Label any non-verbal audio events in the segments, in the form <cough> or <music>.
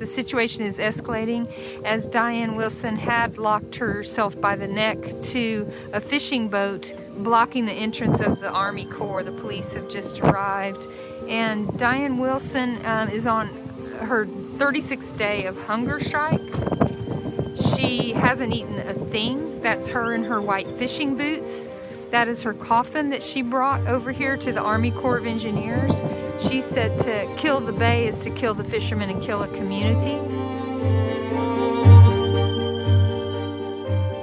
the situation is escalating as Diane Wilson had locked herself by the neck to a fishing boat blocking the entrance of the Army Corps. The police have just arrived. And Diane Wilson um, is on her 36th day of hunger strike. She hasn't eaten a thing. That's her in her white fishing boots. That is her coffin that she brought over here to the Army Corps of Engineers. She said to kill the bay is to kill the fishermen and kill a community.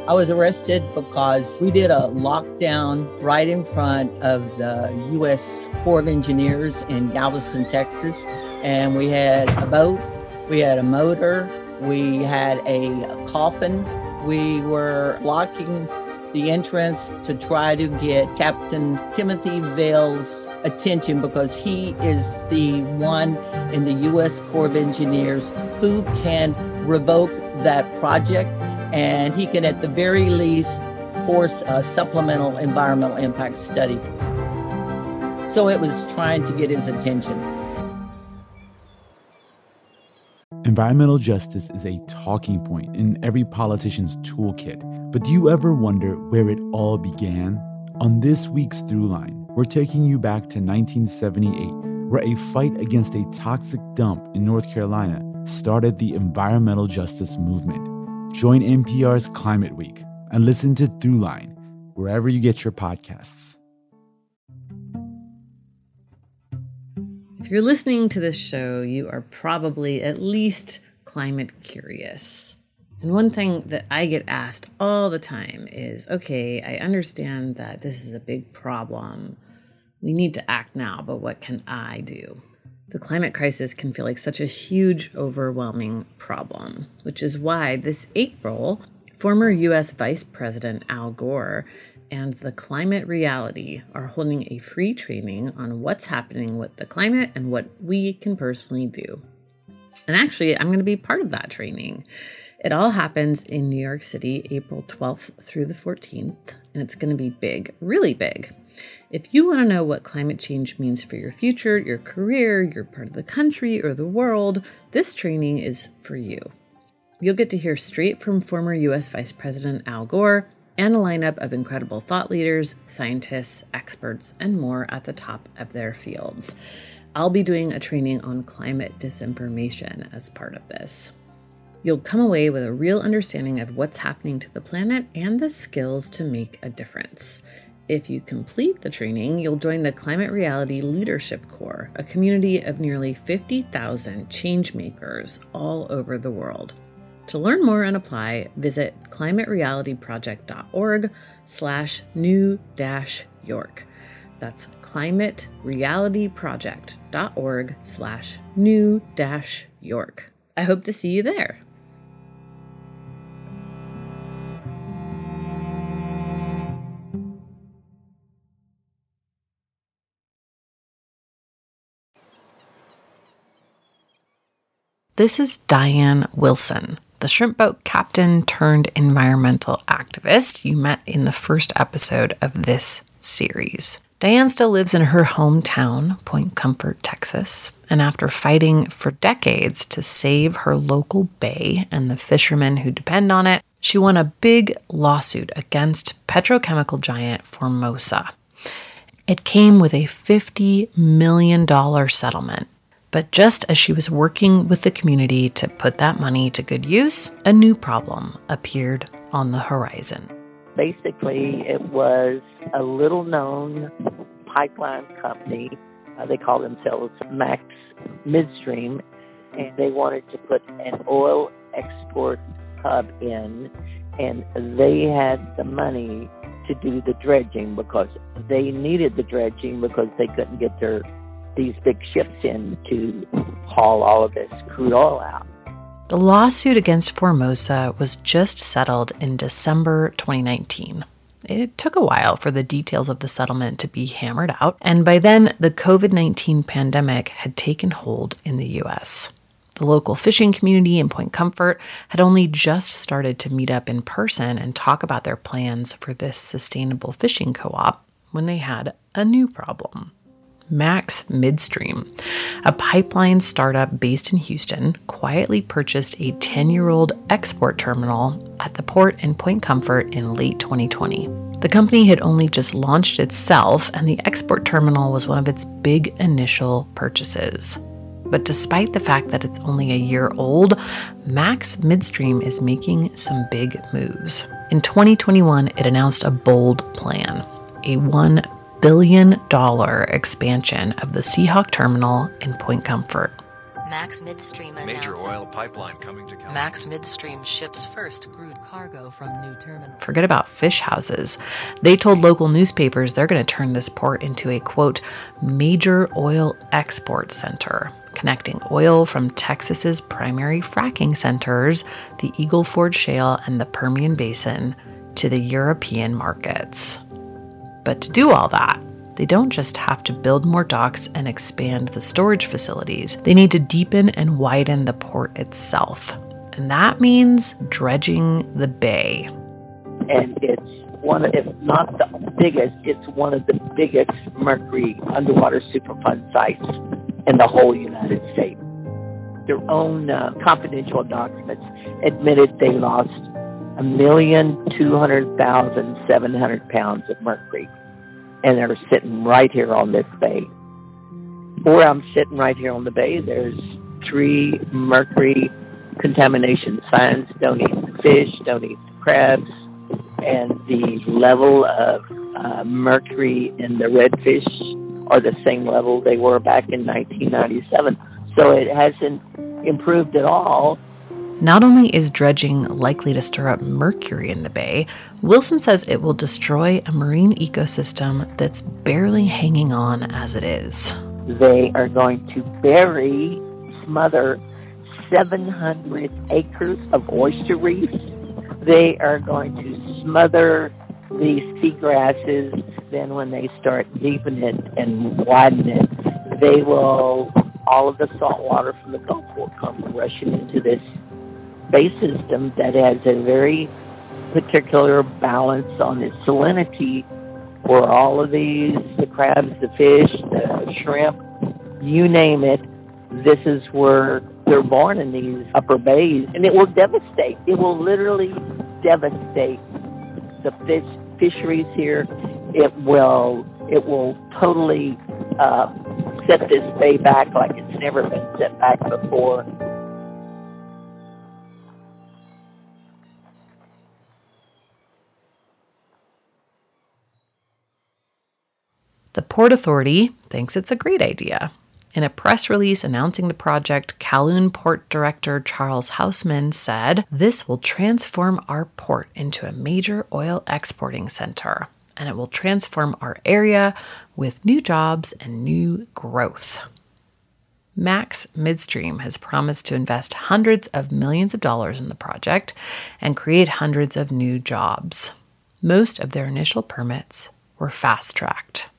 I was arrested because we did a lockdown right in front of the U.S. Corps of Engineers in Galveston, Texas. And we had a boat, we had a motor, we had a coffin. We were blocking the entrance to try to get Captain Timothy Vail's attention because he is the one in the U.S. Corps of Engineers who can revoke that project and he can, at the very least, force a supplemental environmental impact study. So it was trying to get his attention. Environmental justice is a talking point in every politician's toolkit. But do you ever wonder where it all began? On this week's Throughline, we're taking you back to 1978, where a fight against a toxic dump in North Carolina started the environmental justice movement. Join NPR's Climate Week and listen to Throughline wherever you get your podcasts. If you're listening to this show, you are probably at least climate curious. And one thing that I get asked all the time is okay, I understand that this is a big problem. We need to act now, but what can I do? The climate crisis can feel like such a huge, overwhelming problem, which is why this April, former US Vice President Al Gore and the Climate Reality are holding a free training on what's happening with the climate and what we can personally do. And actually, I'm going to be part of that training. It all happens in New York City, April 12th through the 14th, and it's going to be big, really big. If you want to know what climate change means for your future, your career, your part of the country, or the world, this training is for you. You'll get to hear straight from former US Vice President Al Gore and a lineup of incredible thought leaders, scientists, experts, and more at the top of their fields. I'll be doing a training on climate disinformation as part of this. You'll come away with a real understanding of what's happening to the planet and the skills to make a difference. If you complete the training, you'll join the Climate Reality Leadership Corps, a community of nearly 50,000 changemakers all over the world. To learn more and apply, visit climaterealityproject.org slash new dash York. That's climaterealityproject.org slash new dash York. I hope to see you there. This is Diane Wilson the shrimp boat captain turned environmental activist you met in the first episode of this series. Diane still lives in her hometown, Point Comfort, Texas, and after fighting for decades to save her local bay and the fishermen who depend on it, she won a big lawsuit against petrochemical giant Formosa. It came with a $50 million settlement but just as she was working with the community to put that money to good use, a new problem appeared on the horizon. Basically, it was a little known pipeline company. Uh, they call themselves Max Midstream, and they wanted to put an oil export hub in, and they had the money to do the dredging because they needed the dredging because they couldn't get their these big ships in to haul all of this crude oil out. The lawsuit against Formosa was just settled in December 2019. It took a while for the details of the settlement to be hammered out, and by then, the COVID 19 pandemic had taken hold in the US. The local fishing community in Point Comfort had only just started to meet up in person and talk about their plans for this sustainable fishing co op when they had a new problem. Max Midstream, a pipeline startup based in Houston, quietly purchased a 10 year old export terminal at the port in Point Comfort in late 2020. The company had only just launched itself, and the export terminal was one of its big initial purchases. But despite the fact that it's only a year old, Max Midstream is making some big moves. In 2021, it announced a bold plan a $1 billion expansion of the Seahawk terminal in Point Comfort. Max Midstream Major oil pipeline coming to California. Max Midstream ships first crude cargo from new terminal. Forget about fish houses. They told local newspapers they're going to turn this port into a quote, major oil export center, connecting oil from Texas's primary fracking centers, the Eagle Ford Shale and the Permian Basin, to the European markets. But to do all that, they don't just have to build more docks and expand the storage facilities, they need to deepen and widen the port itself. And that means dredging the bay. and it's one of, if not the biggest, it's one of the biggest mercury underwater superfund sites in the whole United States. Their own uh, confidential documents admitted they lost a million two hundred thousand seven hundred pounds of mercury, and they're sitting right here on this bay. Where I'm sitting right here on the bay, there's three mercury contamination signs. Don't eat the fish, don't eat the crabs, and the level of uh, mercury in the redfish are the same level they were back in 1997. So it hasn't improved at all. Not only is dredging likely to stir up mercury in the bay, Wilson says it will destroy a marine ecosystem that's barely hanging on as it is. They are going to bury, smother 700 acres of oyster reefs. They are going to smother the seagrasses. Then, when they start deepening it and widening it, they will, all of the salt water from the Gulf will come rushing into this bay system that has a very particular balance on its salinity for all of these the crabs, the fish, the shrimp, you name it. This is where they're born in these upper bays, and it will devastate. It will literally devastate the fish fisheries here. It will it will totally uh, set this bay back like it's never been set back before. The Port Authority thinks it's a great idea. In a press release announcing the project, Calhoun Port Director Charles Hausman said, This will transform our port into a major oil exporting center, and it will transform our area with new jobs and new growth. Max Midstream has promised to invest hundreds of millions of dollars in the project and create hundreds of new jobs. Most of their initial permits were fast tracked.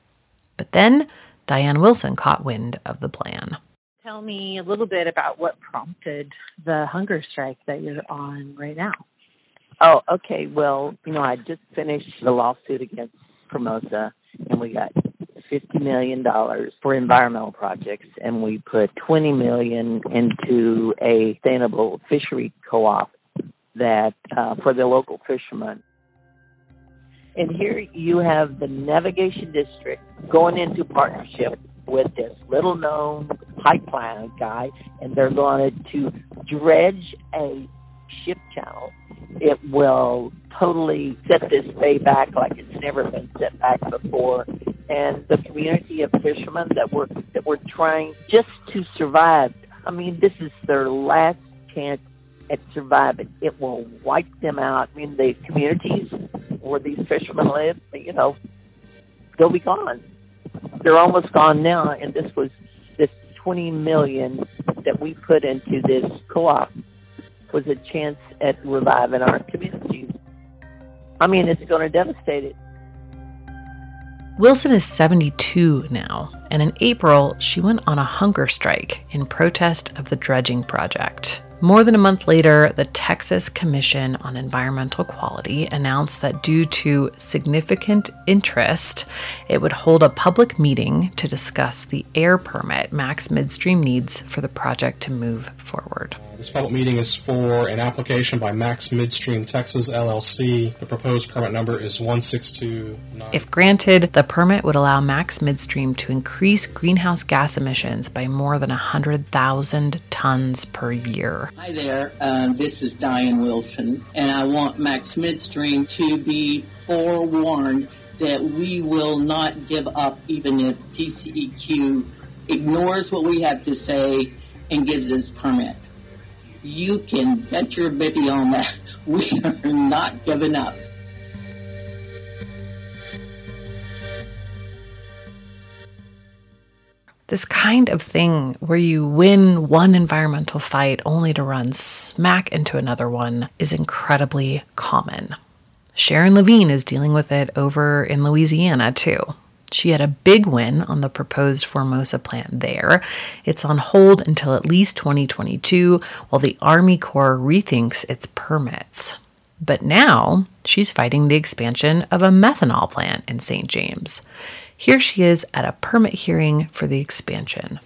But then Diane Wilson caught wind of the plan. Tell me a little bit about what prompted the hunger strike that you're on right now. Oh, okay. Well, you know, I just finished the lawsuit against Formosa, and we got fifty million dollars for environmental projects, and we put twenty million into a sustainable fishery co-op that uh, for the local fishermen. And here you have the navigation district going into partnership with this little known pipeline guy, and they're going to dredge a ship channel. It will totally set this bay back like it's never been set back before. And the community of fishermen that were that were trying just to survive. I mean, this is their last chance at surviving. It will wipe them out. I mean, the communities where these fishermen live, you know, they'll be gone. They're almost gone now, and this was this 20 million that we put into this co-op was a chance at reviving our communities. I mean, it's going to devastate it. Wilson is 72 now, and in April, she went on a hunger strike in protest of the dredging project. More than a month later, the Texas Commission on Environmental Quality announced that due to significant interest, it would hold a public meeting to discuss the air permit Max Midstream needs for the project to move forward. This public meeting is for an application by Max Midstream Texas LLC. The proposed permit number is 1629. If granted, the permit would allow Max Midstream to increase greenhouse gas emissions by more than 100,000 tons per year. Hi there, uh, this is Diane Wilson, and I want Max Midstream to be forewarned that we will not give up even if TCEQ ignores what we have to say and gives us permit you can bet your baby on that. <laughs> We are not giving up. This kind of thing where you win one environmental fight only to run smack into another one is incredibly common. Sharon Lavigne is dealing with it over in Louisiana too. She had a big win on the proposed Formosa plant there. It's on hold until at least 2022 while the Army Corps rethinks its permits. But now she's fighting the expansion of a methanol plant in St. James. Here she is at a permit hearing for the expansion.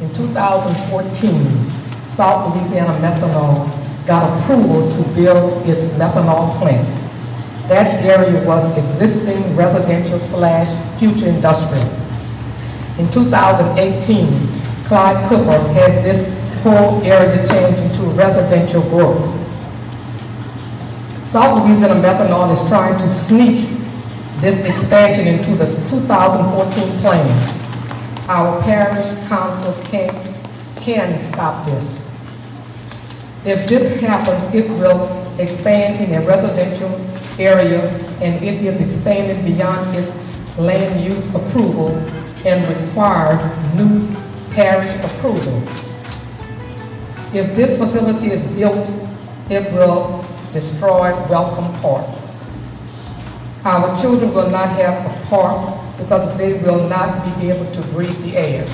In 2014, South Louisiana Methanol got approval to build its methanol plant. That area was existing residential slash future industrial. In 2018, Clyde Cooper had this whole area changed into residential growth. South Louisiana Methanol is trying to sneak this expansion into the 2014 plan. Our parish council can, can stop this. If this happens, it will expand in a residential area and it is expanded beyond its land use approval and requires new parish approval. If this facility is built, it will destroy Welcome Park. Our children will not have a park because they will not be able to breathe the air.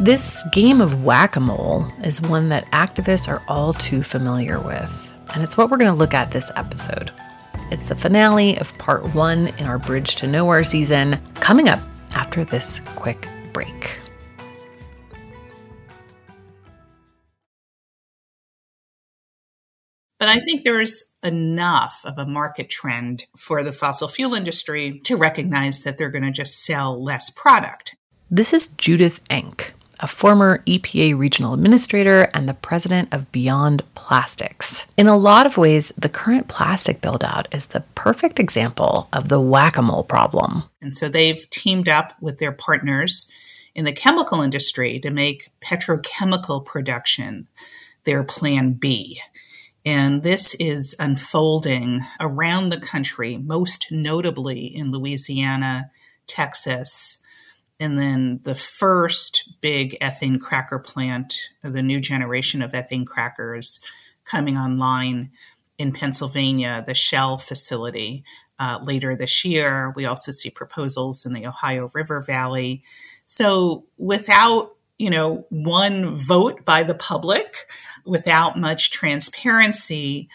This game of whack a mole is one that activists are all too familiar with, and it's what we're going to look at this episode. It's the finale of part one in our Bridge to Nowhere season, coming up after this quick break. But I think there's enough of a market trend for the fossil fuel industry to recognize that they're going to just sell less product. This is Judith Enck a former EPA regional administrator and the president of Beyond Plastics. In a lot of ways, the current plastic buildout is the perfect example of the whack a mole problem. And so they've teamed up with their partners in the chemical industry to make petrochemical production their plan B. And this is unfolding around the country, most notably in Louisiana, Texas, and then the first big ethane cracker plant, the new generation of ethane crackers coming online in Pennsylvania, the Shell facility uh, later this year. We also see proposals in the Ohio River Valley. So without you know one vote by the public, without much transparency,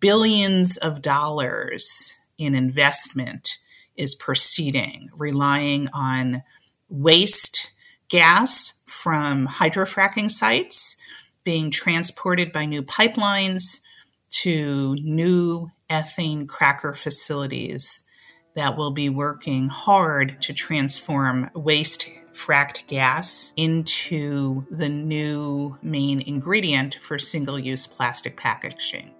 billions of dollars in investment is proceeding, relying on waste gas from hydrofracking sites being transported by new pipelines to new ethane cracker facilities that will be working hard to transform waste fracked gas into the new main ingredient for single use plastic packaging.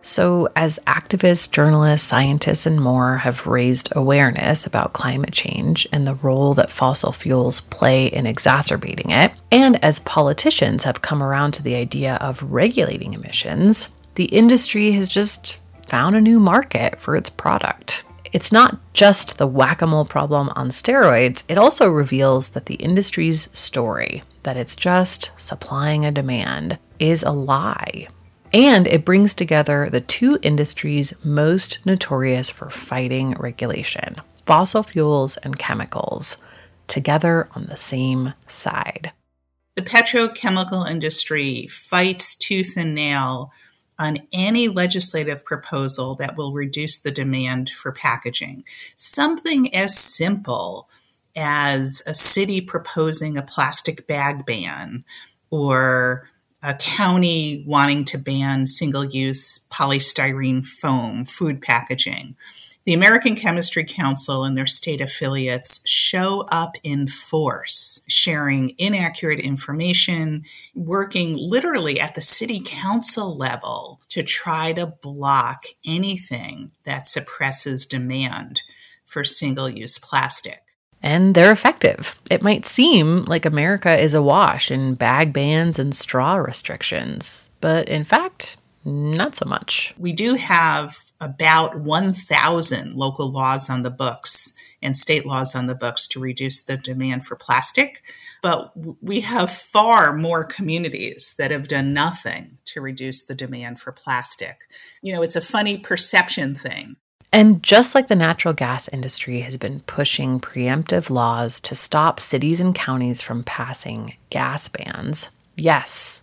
So, as activists, journalists, scientists, and more have raised awareness about climate change and the role that fossil fuels play in exacerbating it, and as politicians have come around to the idea of regulating emissions, the industry has just found a new market for its product. It's not just the whack a mole problem on steroids, it also reveals that the industry's story, that it's just supplying a demand, is a lie. And it brings together the two industries most notorious for fighting regulation fossil fuels and chemicals together on the same side. The petrochemical industry fights tooth and nail on any legislative proposal that will reduce the demand for packaging. Something as simple as a city proposing a plastic bag ban or a county wanting to ban single use polystyrene foam food packaging. The American Chemistry Council and their state affiliates show up in force, sharing inaccurate information, working literally at the city council level to try to block anything that suppresses demand for single use plastic and they're effective. It might seem like America is awash in bag bans and straw restrictions, but in fact, not so much. We do have about 1,000 local laws on the books and state laws on the books to reduce the demand for plastic. But we have far more communities that have done nothing to reduce the demand for plastic. You know, it's a funny perception thing. And just like the natural gas industry has been pushing preemptive laws to stop cities and counties from passing gas bans, yes,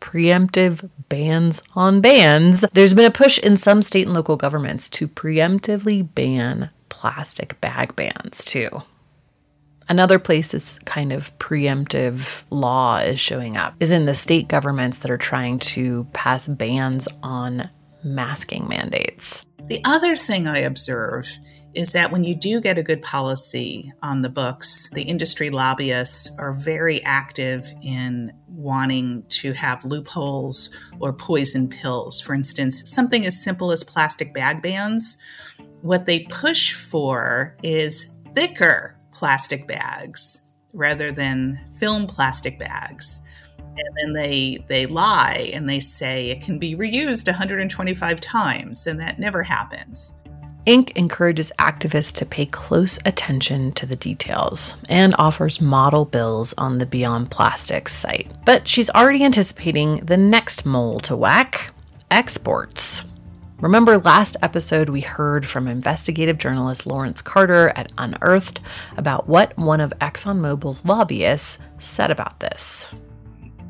preemptive bans on bans, there's been a push in some state and local governments to preemptively ban plastic bag bans too. Another place this kind of preemptive law is showing up is in the state governments that are trying to pass bans on masking mandates. The other thing I observe is that when you do get a good policy on the books, the industry lobbyists are very active in wanting to have loopholes or poison pills. For instance, something as simple as plastic bag bans, what they push for is thicker plastic bags rather than film plastic bags and then they they lie and they say it can be reused 125 times and that never happens Enck encourages activists to pay close attention to the details and offers model bills on the Beyond Plastics site. But she's already anticipating the next mole to whack exports. Remember last episode we heard from investigative journalist Lawrence Carter at Unearthed about what one of ExxonMobil's lobbyists said about this.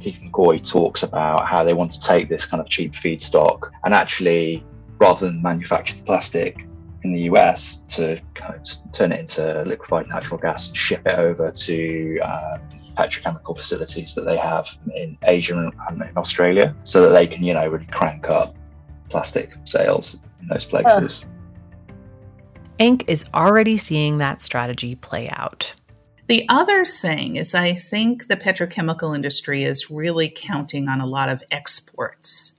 Keith McCoy talks about how they want to take this kind of cheap feedstock and actually, rather than manufacture the plastic in the US, to kind of turn it into liquefied natural gas and ship it over to um, petrochemical facilities that they have in Asia and in Australia, so that they can, you know, really crank up plastic sales in those places. Enck is already seeing that strategy play out. The other thing is, I think the petrochemical industry is really counting on a lot of exports.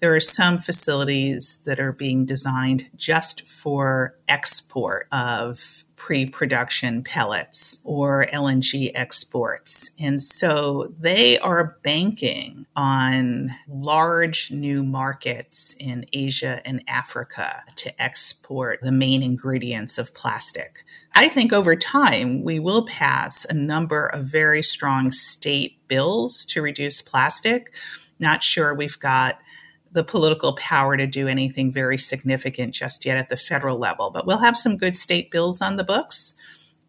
There are some facilities that are being designed just for export of pre production pellets or LNG exports. And so they are banking on large new markets in Asia and Africa to export the main ingredients of plastic. I think over time, we will pass a number of very strong state bills to reduce plastic. Not sure we've got the political power to do anything very significant just yet at the federal level. But we'll have some good state bills on the books,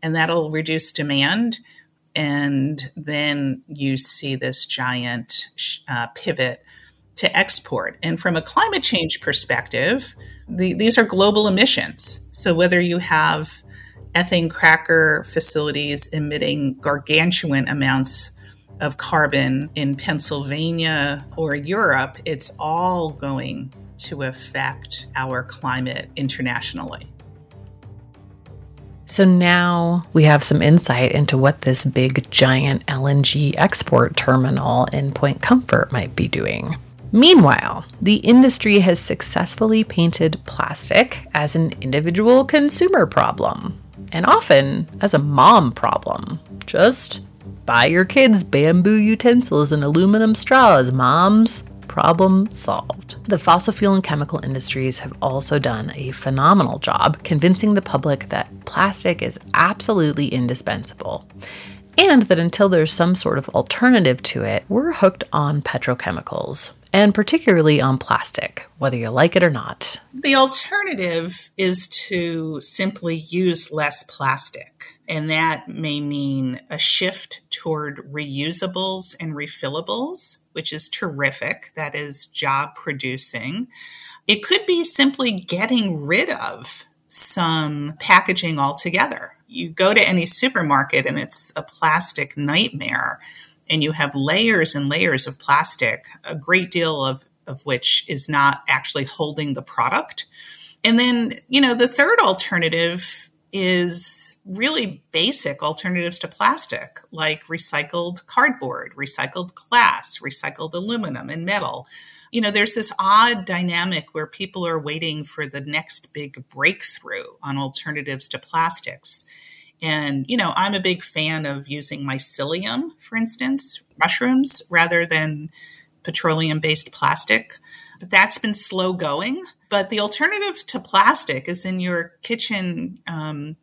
and that'll reduce demand. And then you see this giant uh, pivot to export. And from a climate change perspective, the, these are global emissions. So whether you have ethane cracker facilities emitting gargantuan amounts of carbon in Pennsylvania or Europe, it's all going to affect our climate internationally. So now we have some insight into what this big giant LNG export terminal in Point Comfort might be doing. Meanwhile, the industry has successfully painted plastic as an individual consumer problem, and often as a mom problem. Just Buy your kids bamboo utensils and aluminum straws, moms. Problem solved. The fossil fuel and chemical industries have also done a phenomenal job convincing the public that plastic is absolutely indispensable and that until there's some sort of alternative to it, we're hooked on petrochemicals, and particularly on plastic, whether you like it or not. The alternative is to simply use less plastic. And that may mean a shift toward reusables and refillables, which is terrific. That is job producing. It could be simply getting rid of some packaging altogether. You go to any supermarket and it's a plastic nightmare, and you have layers and layers of plastic, a great deal of, of which is not actually holding the product. And then, you know, the third alternative is really basic alternatives to plastic, like recycled cardboard, recycled glass, recycled aluminum and metal. You know, there's this odd dynamic where people are waiting for the next big breakthrough on alternatives to plastics. And, you know, I'm a big fan of using mycelium, for instance, mushrooms, rather than petroleum based plastic. But that's been slow going. But the alternative to plastic is in your kitchen um,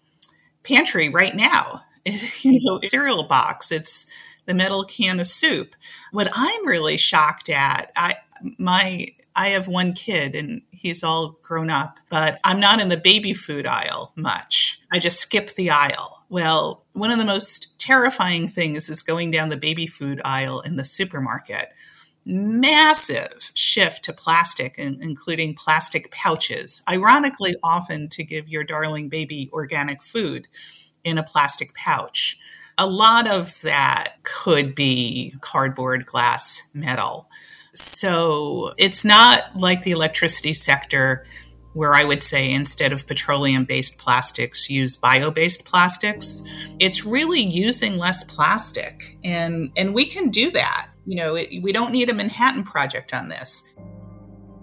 pantry right now. <laughs> It, you know, cereal box. It's the metal can of soup. What I'm really shocked at, I my I have one kid and he's all grown up, but I'm not in the baby food aisle much. I just skip the aisle. Well, one of the most terrifying things is going down the baby food aisle in the supermarket massive shift to plastic, including plastic pouches, ironically, often to give your darling baby organic food in a plastic pouch. A lot of that could be cardboard, glass, metal. So it's not like the electricity sector where I would say instead of petroleum based plastics, use bio based plastics. It's really using less plastic. And, and we can do that you know, it, we don't need a Manhattan Project on this.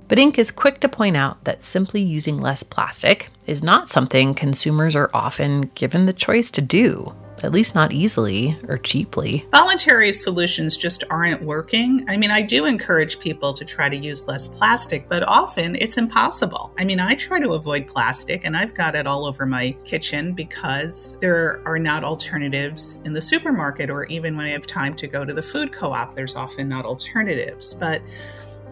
But Enck is quick to point out that simply using less plastic is not something consumers are often given the choice to do at least not easily or cheaply. Voluntary solutions just aren't working. I mean, I do encourage people to try to use less plastic, but often it's impossible. I mean, I try to avoid plastic and I've got it all over my kitchen because there are not alternatives in the supermarket or even when I have time to go to the food co op, there's often not alternatives. But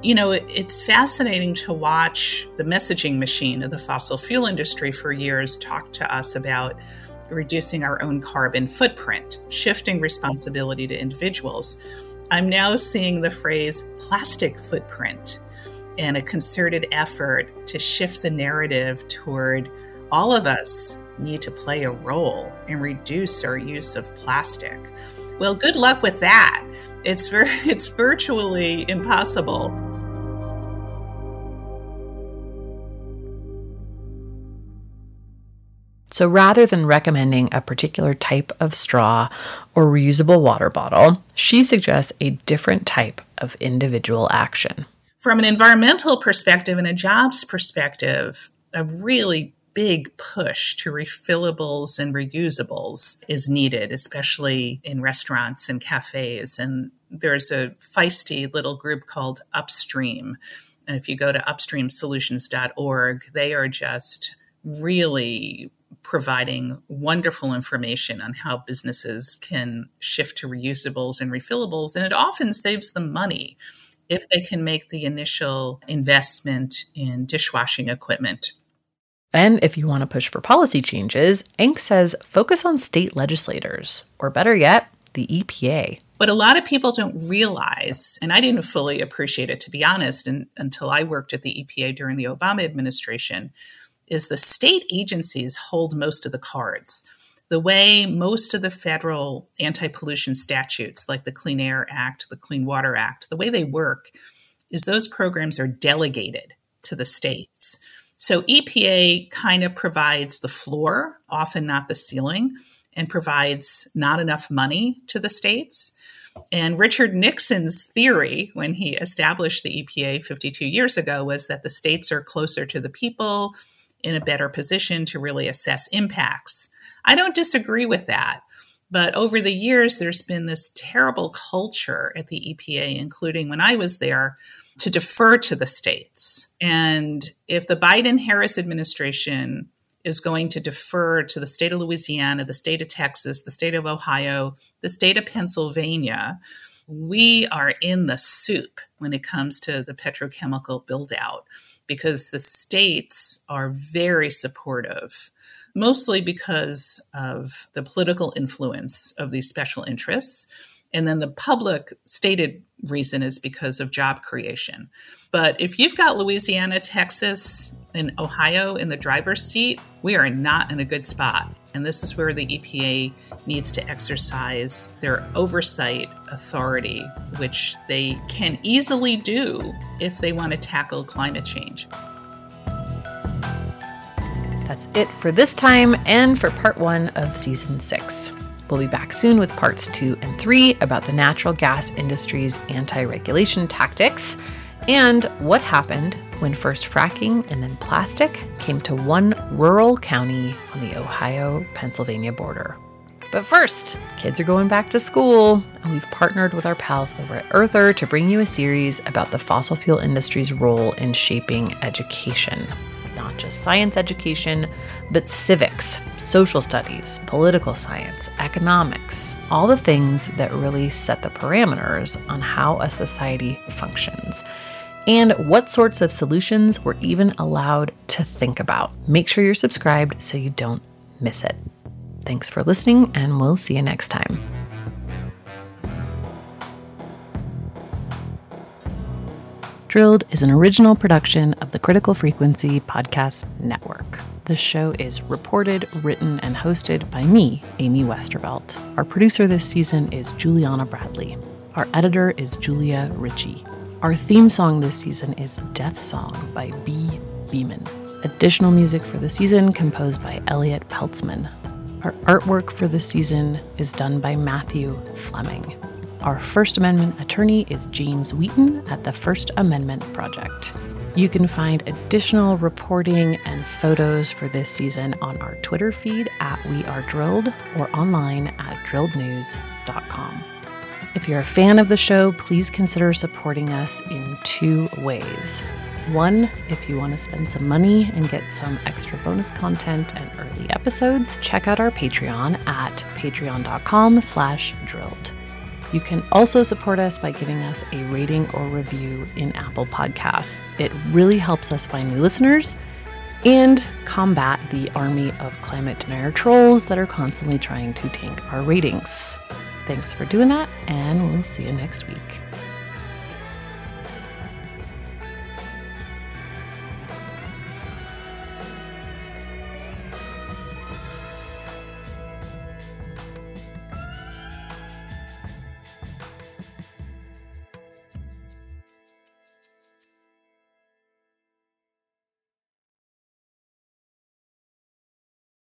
you know, it's fascinating to watch the messaging machine of the fossil fuel industry for years talk to us about reducing our own carbon footprint, shifting responsibility to individuals. I'm now seeing the phrase plastic footprint and a concerted effort to shift the narrative toward all of us need to play a role and reduce our use of plastic. Well, good luck with that. It's, <laughs> it's virtually impossible. So rather than recommending a particular type of straw or reusable water bottle, she suggests a different type of individual action. From an environmental perspective and a jobs perspective, a really big push to refillables and reusables is needed, especially in restaurants and cafes. And there's a feisty little group called Upstream. And if you go to upstreamsolutions.org, they are just really providing wonderful information on how businesses can shift to reusables and refillables. And it often saves them money if they can make the initial investment in dishwashing equipment. And if you want to push for policy changes, Enck says focus on state legislators, or better yet, the EPA. What a lot of people don't realize, and I didn't fully appreciate it to be honest and, until I worked at the EPA during the Obama administration, is the state agencies hold most of the cards. The way most of the federal anti pollution statutes, like the Clean Air Act, the Clean Water Act, the way they work is those programs are delegated to the states. So EPA kind of provides the floor, often not the ceiling, and provides not enough money to the states. And Richard Nixon's theory when he established the EPA 52 years ago was that the states are closer to the people, in a better position to really assess impacts. I don't disagree with that. But over the years, there's been this terrible culture at the EPA, including when I was there, to defer to the states. And if the Biden Harris administration is going to defer to the state of Louisiana, the state of Texas, the state of Ohio, the state of Pennsylvania, we are in the soup when it comes to the petrochemical build out because the states are very supportive mostly because of the political influence of these special interests. And then the public stated reason is because of job creation. But if you've got Louisiana, Texas, and Ohio in the driver's seat, we are not in a good spot. And this is where the EPA needs to exercise their oversight authority, which they can easily do if they want to tackle climate change. That's it for this time and for part one of season six. We'll be back soon with parts two and three about the natural gas industry's anti regulation tactics and what happened when first fracking and then plastic came to one rural county on the Ohio Pennsylvania border. But first, kids are going back to school, and we've partnered with our pals over at Earther to bring you a series about the fossil fuel industry's role in shaping education not just science education, but civics, social studies, political science, economics, all the things that really set the parameters on how a society functions and what sorts of solutions we're even allowed to think about. Make sure you're subscribed so you don't miss it. Thanks for listening, and we'll see you next time. Drilled is an original production of the Critical Frequency Podcast Network. The show is reported, written, and hosted by me, Amy Westervelt. Our producer this season is Juliana Bradley. Our editor is Julia Ritchie. Our theme song this season is Death Song by B. Beeman. Additional music for the season composed by Elliot Peltzman. Our artwork for the season is done by Matthew Fleming. Our First Amendment attorney is James Wheaton at the First Amendment Project. You can find additional reporting and photos for this season on our Twitter feed at We Are Drilled or online at drillednews.com. If you're a fan of the show, please consider supporting us in two ways. One, if you want to spend some money and get some extra bonus content and early episodes, check out our Patreon at patreon.com slash drilled. You can also support us by giving us a rating or review in Apple Podcasts. It really helps us find new listeners and combat the army of climate denier trolls that are constantly trying to tank our ratings. Thanks for doing that, and we'll see you next week.